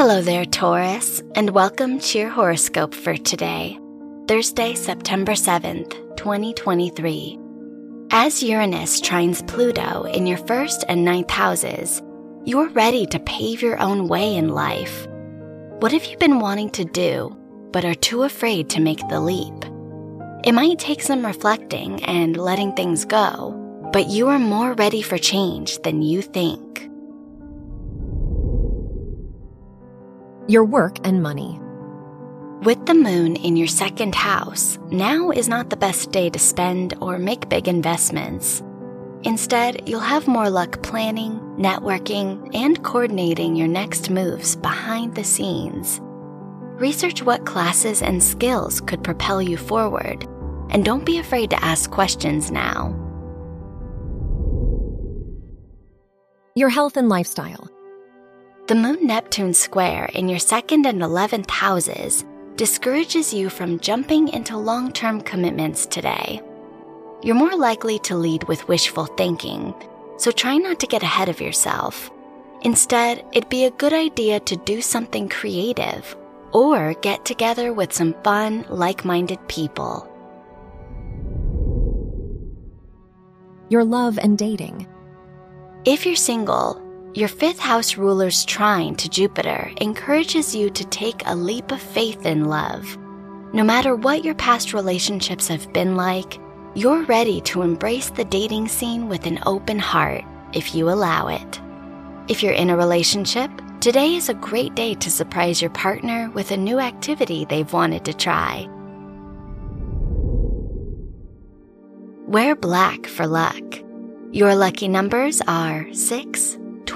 Hello there, Taurus, and welcome to your horoscope for today, Thursday, September 7th, 2023. As Uranus trines Pluto in your first and ninth houses, you're ready to pave your own way in life. What have you been wanting to do, but are too afraid to make the leap? It might take some reflecting and letting things go, but you are more ready for change than you think. Your work and money. With the moon in your second house, now is not the best day to spend or make big investments. Instead, you'll have more luck planning, networking, and coordinating your next moves behind the scenes. Research what classes and skills could propel you forward, and don't be afraid to ask questions now. Your health and lifestyle. The Moon Neptune square in your second and 11th houses discourages you from jumping into long term commitments today. You're more likely to lead with wishful thinking, so try not to get ahead of yourself. Instead, it'd be a good idea to do something creative or get together with some fun, like minded people. Your love and dating. If you're single, your fifth house ruler's trine to Jupiter encourages you to take a leap of faith in love. No matter what your past relationships have been like, you're ready to embrace the dating scene with an open heart if you allow it. If you're in a relationship, today is a great day to surprise your partner with a new activity they've wanted to try. Wear black for luck. Your lucky numbers are 6,